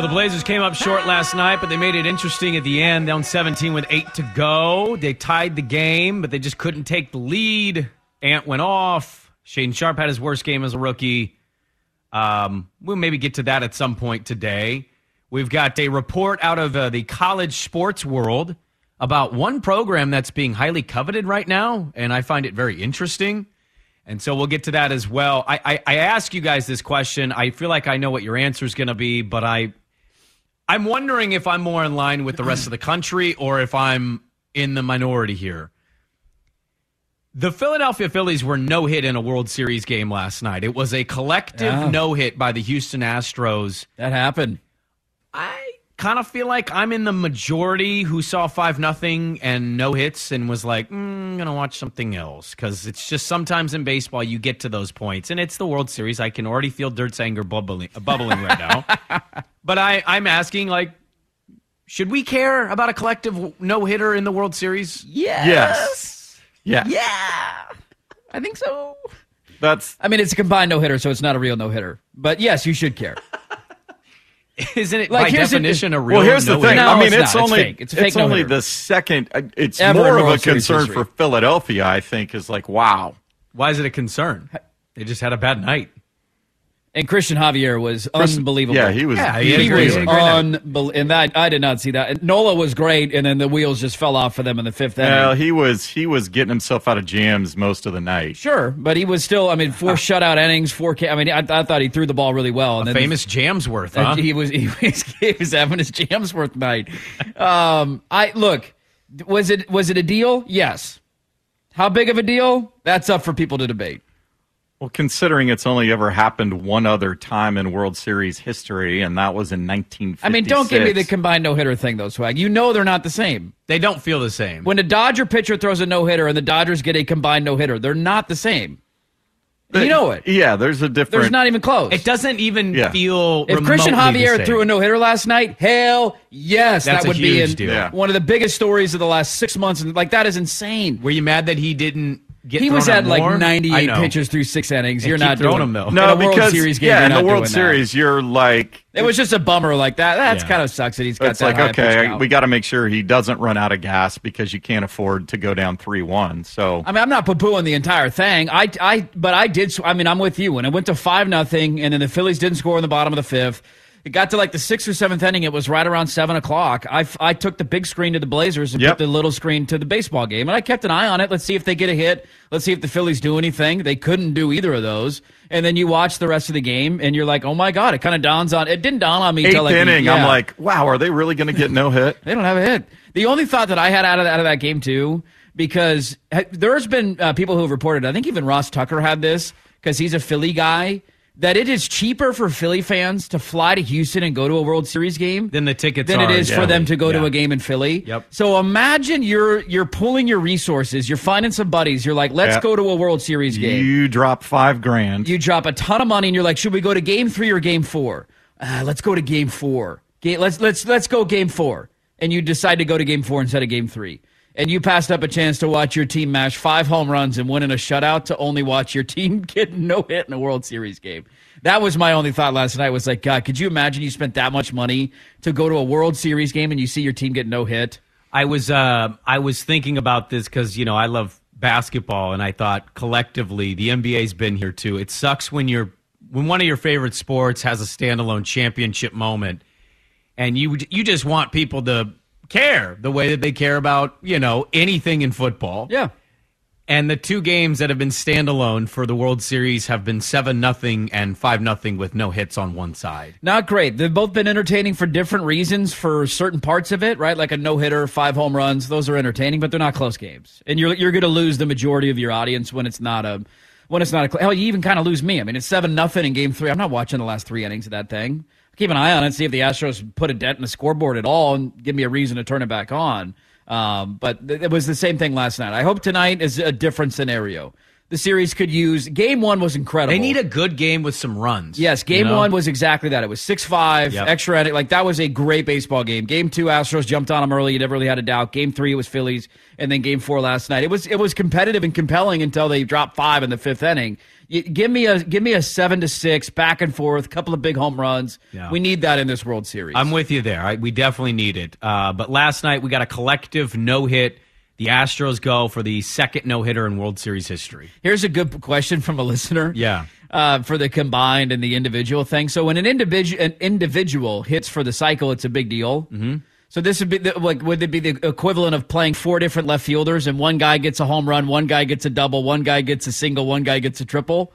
Well, the Blazers came up short last night, but they made it interesting at the end, down 17 with eight to go. They tied the game, but they just couldn't take the lead. Ant went off. Shaedon Sharpe had his worst game as a rookie. Um, we'll maybe get to that at some point today. We've got a report out of uh, the college sports world about one program that's being highly coveted right now, and I find it very interesting. And so we'll get to that as well. I, I, I ask you guys this question. I feel like I know what your answer is going to be, but I I'm wondering if I'm more in line with the rest of the country or if I'm in the minority here. The Philadelphia Phillies were no hit in a World Series game last night. It was a collective Yeah. no hit by the Houston Astros. That happened. I kind of feel like I'm in the majority who saw five nothing and no hits and was like, mm, I'm gonna watch something else because it's just sometimes in baseball you get to those points and it's the World Series. I can already feel Dirt's anger bubbling, bubbling right now. but I, I'm asking like, should we care about a collective no hitter in the World Series? Yes. Yes. Yeah. Yeah. I think so. That's. I mean, it's a combined no hitter, so it's not a real no hitter. But yes, you should care. Isn't it Like, by here's the- definition a real? Well, here's the no-hitter? thing. No, I mean, it's it's, not. It's only fake. It's a fake only no-hitter. the second. uh, It's Ever more of a concern history. for Philadelphia. I think is like, wow. Why is it a concern? They just had a bad night. And Cristian Javier was unbelievable. yeah, he was- Yeah, He, he was great unbelievable. And that I did not see that. And Nola was great, and then the wheels just fell off for them in the fifth inning. Well, he was he was getting himself out of jams most of the night. Sure, but he was still. I mean, four shutout innings, four. K- I mean, I, I thought he threw the ball really well. And A then famous Jamsworth, Uh, huh? He was he was, he was having his Jamsworth night. Um, I look, was it was it a deal? Yes. How big of a deal? That's up for people to debate. Well, considering it's only ever happened one other time in World Series history, and that was in 1956. I mean, don't give me the combined no hitter thing though, Swag. You know they're not the same. They don't feel the same. When a Dodger pitcher throws a no hitter and the Dodgers get a combined no hitter, they're not the same. And you know it. Yeah, there's a difference. There's not even close. It doesn't even Yeah. feel. If Cristian Javier threw a no hitter last night, hell yes, That's that would be huge in deal. Yeah. one of the biggest stories of the last six months. And like that is insane. were you mad that he didn't get? He was at like more? 98 pitches through six innings. And You're not throwing doing him, though. no in a World because Series game, yeah, you're in the World doing that. Series, you're like It was just a bummer like that. That's Yeah. kind of sucks that he's got it's that like high pitch okay, count. we got to make sure he doesn't run out of gas because you can't afford to go down three one. So I mean, I'm not poo-pooing the entire thing. I, I, but I did. I mean, I'm with you. When it went to five nothing, and then the Phillies didn't score in the bottom of the fifth. It got to like the sixth or seventh inning. It was right around seven o'clock. I, I took the big screen to the Blazers and Yep. put the little screen to the baseball game, and I kept an eye on it. Let's see if they get a hit. Let's see if the Phillies do anything. They couldn't do either of those. And then you watch the rest of the game, and you're like, oh my god! It kind of dawns on. It didn't dawn on me eighth until like the- inning, I'm like, wow, are they really going to get no hit? They don't have a hit. The only thought that I had out of out of that game too, because ha- there's been uh, people who have reported. I think even Ross Tucker had this because he's a Philly guy. That it is cheaper for Philly fans to fly to Houston and go to a World Series game Then the tickets than it is yeah. for them to go to a game in Philly. Yep. So imagine you're you're pulling your resources, you're finding some buddies. You're like, let's Yeah. go to a World Series game. You drop five grand. You drop a ton of money, and you're like, should we go to Game Three or Game Four? Uh, let's go to Game Four. Game, let's let's let's go Game Four. And you decide to go to Game Four instead of Game Three. And you passed up a chance to watch your team mash five home runs and win in a shutout to only watch your team get no hit in a World Series game. That was my only thought last night. Was like, God, could you imagine you spent that much money to go to a World Series game and you see your team get no hit? I was uh, I was thinking about this because you know I love basketball, and I thought collectively the NBA's been here too. It sucks when you're when one of your favorite sports has a standalone championship moment, and you you just want people to care the way that they care about you know anything in football. Yeah. And the two games that have been standalone for the World Series have been seven nothing and five nothing with no hits on one side. Not great. They've both been entertaining for different reasons for certain parts of it, right? Like a no hitter, five home runs. Those are entertaining, but they're not close games. And you're you're going to lose the majority of your audience when it's not a when it's not a hell. You even kind of lose me. I mean, it's seven nothing in game three. I'm not watching the last three innings of that thing. Keep an eye on it, see if the Astros put a dent in the scoreboard at all, and give me a reason to turn it back on. Um, but th- it was the same thing last night. I hope tonight is a different scenario. The series could use. Game one was incredible. They need a good game with some runs. Yes, game you know? one was exactly that. It was six five Yep. extra inning. Like that was a great baseball game. Game two, Astros jumped on them early. You never really had a doubt. Game three it was Phillies, and then game four last night. It was it was competitive and compelling until they dropped five in the fifth inning. Give me a give me a seven to six back and forth, couple of big home runs. Yeah. We need that in this World Series. I'm with you there. I, we definitely need it. Uh, but last night we got a collective no hit. The Astros go for the second no hitter in World Series history. Here's a good question from a listener. Yeah. Uh, for the combined and the individual thing. So when an individual an individual hits for the cycle, it's a big deal. Mm-hmm. So this would be the, like would it be the equivalent of playing four different left fielders and one guy gets a home run, one guy gets a double, one guy gets a single, one guy gets a triple,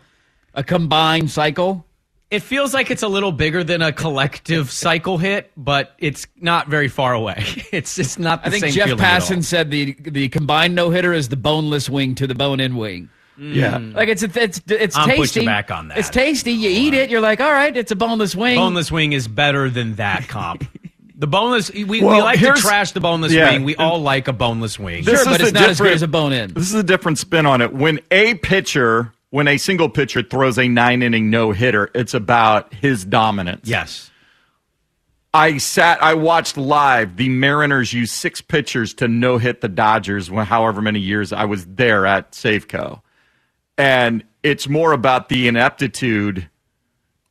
a combined cycle. It feels like it's a little bigger than a collective cycle hit, but it's not very far away. It's it's not. The I think same Jeff feeling. Passan said the the combined no hitter is the boneless wing to the bone in wing. Yeah. Mm. Like it's it's it's I'm pushing tasty. back on that. It's tasty. You eat it. You're like, all right, it's a boneless wing. Boneless wing is better than that comp. The boneless, we, we like to trash the boneless yeah. wing. We all like a boneless wing. Sure, This but is it's not as good as a bone in. This is a different spin on it. When a pitcher, when a single pitcher throws a nine inning no hitter, it's about his dominance. Yes. I sat, I watched live the Mariners use six pitchers to no hit the Dodgers, when, however many years I was there at Safeco. And it's more about the ineptitude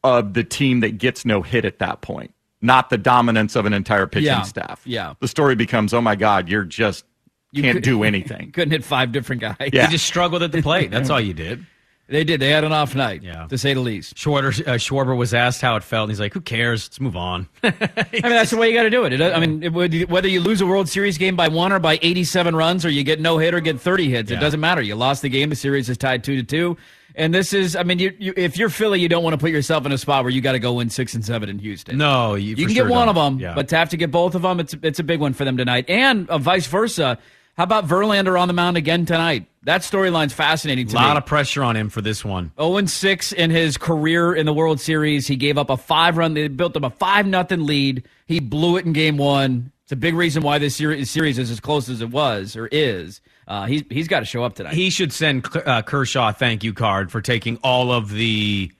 of the team that gets no hit at that point, not the dominance of an entire pitching Yeah. staff. Yeah. The story becomes, oh my God, you're just You can't could- do anything. Couldn't hit five different guys. Yeah. You just struggled at the plate. That's all you did. They did. They had an off night, Yeah. to say the least. Schwarber, uh, Schwarber was asked how it felt, and he's like, "Who cares? Let's move on." I mean, that's the way you got to do it. It- I mean, it- would- whether you lose a World Series game by one or by 87 runs, or you get no hit or get 30 hits, it doesn't matter. You lost the game. The series is tied two to two. And this is, I mean, you, you, if you're Philly, you don't want to put yourself in a spot where you got to go win six and seven in Houston. No, you, you can sure get one don't. of them, Yeah. but to have to get both of them, it's it's a big one for them tonight. And uh, vice versa. How about Verlander on the mound again tonight? That storyline's fascinating to me. a lot me. of pressure on him for this one. 0 and 6 in his career in the World Series. He gave up a five run. They built him a five nothing lead. He blew it in game one. It's a big reason why this series is as close as it was or is. Uh, he's he's got to show up tonight. He should send uh, Kershaw a thank you card for taking all of the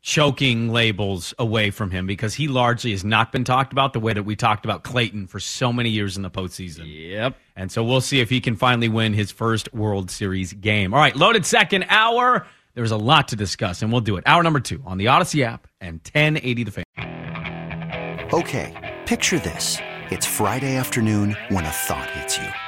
choking labels away from him because he largely has not been talked about the way that we talked about Clayton for so many years in the postseason. Yep. And so we'll see if he can finally win his first World Series game. All right, loaded second hour. There's a lot to discuss, and we'll do it. Hour number two on the Audacy app and 1080 The Fan. Okay, picture this. It's Friday afternoon when a thought hits you.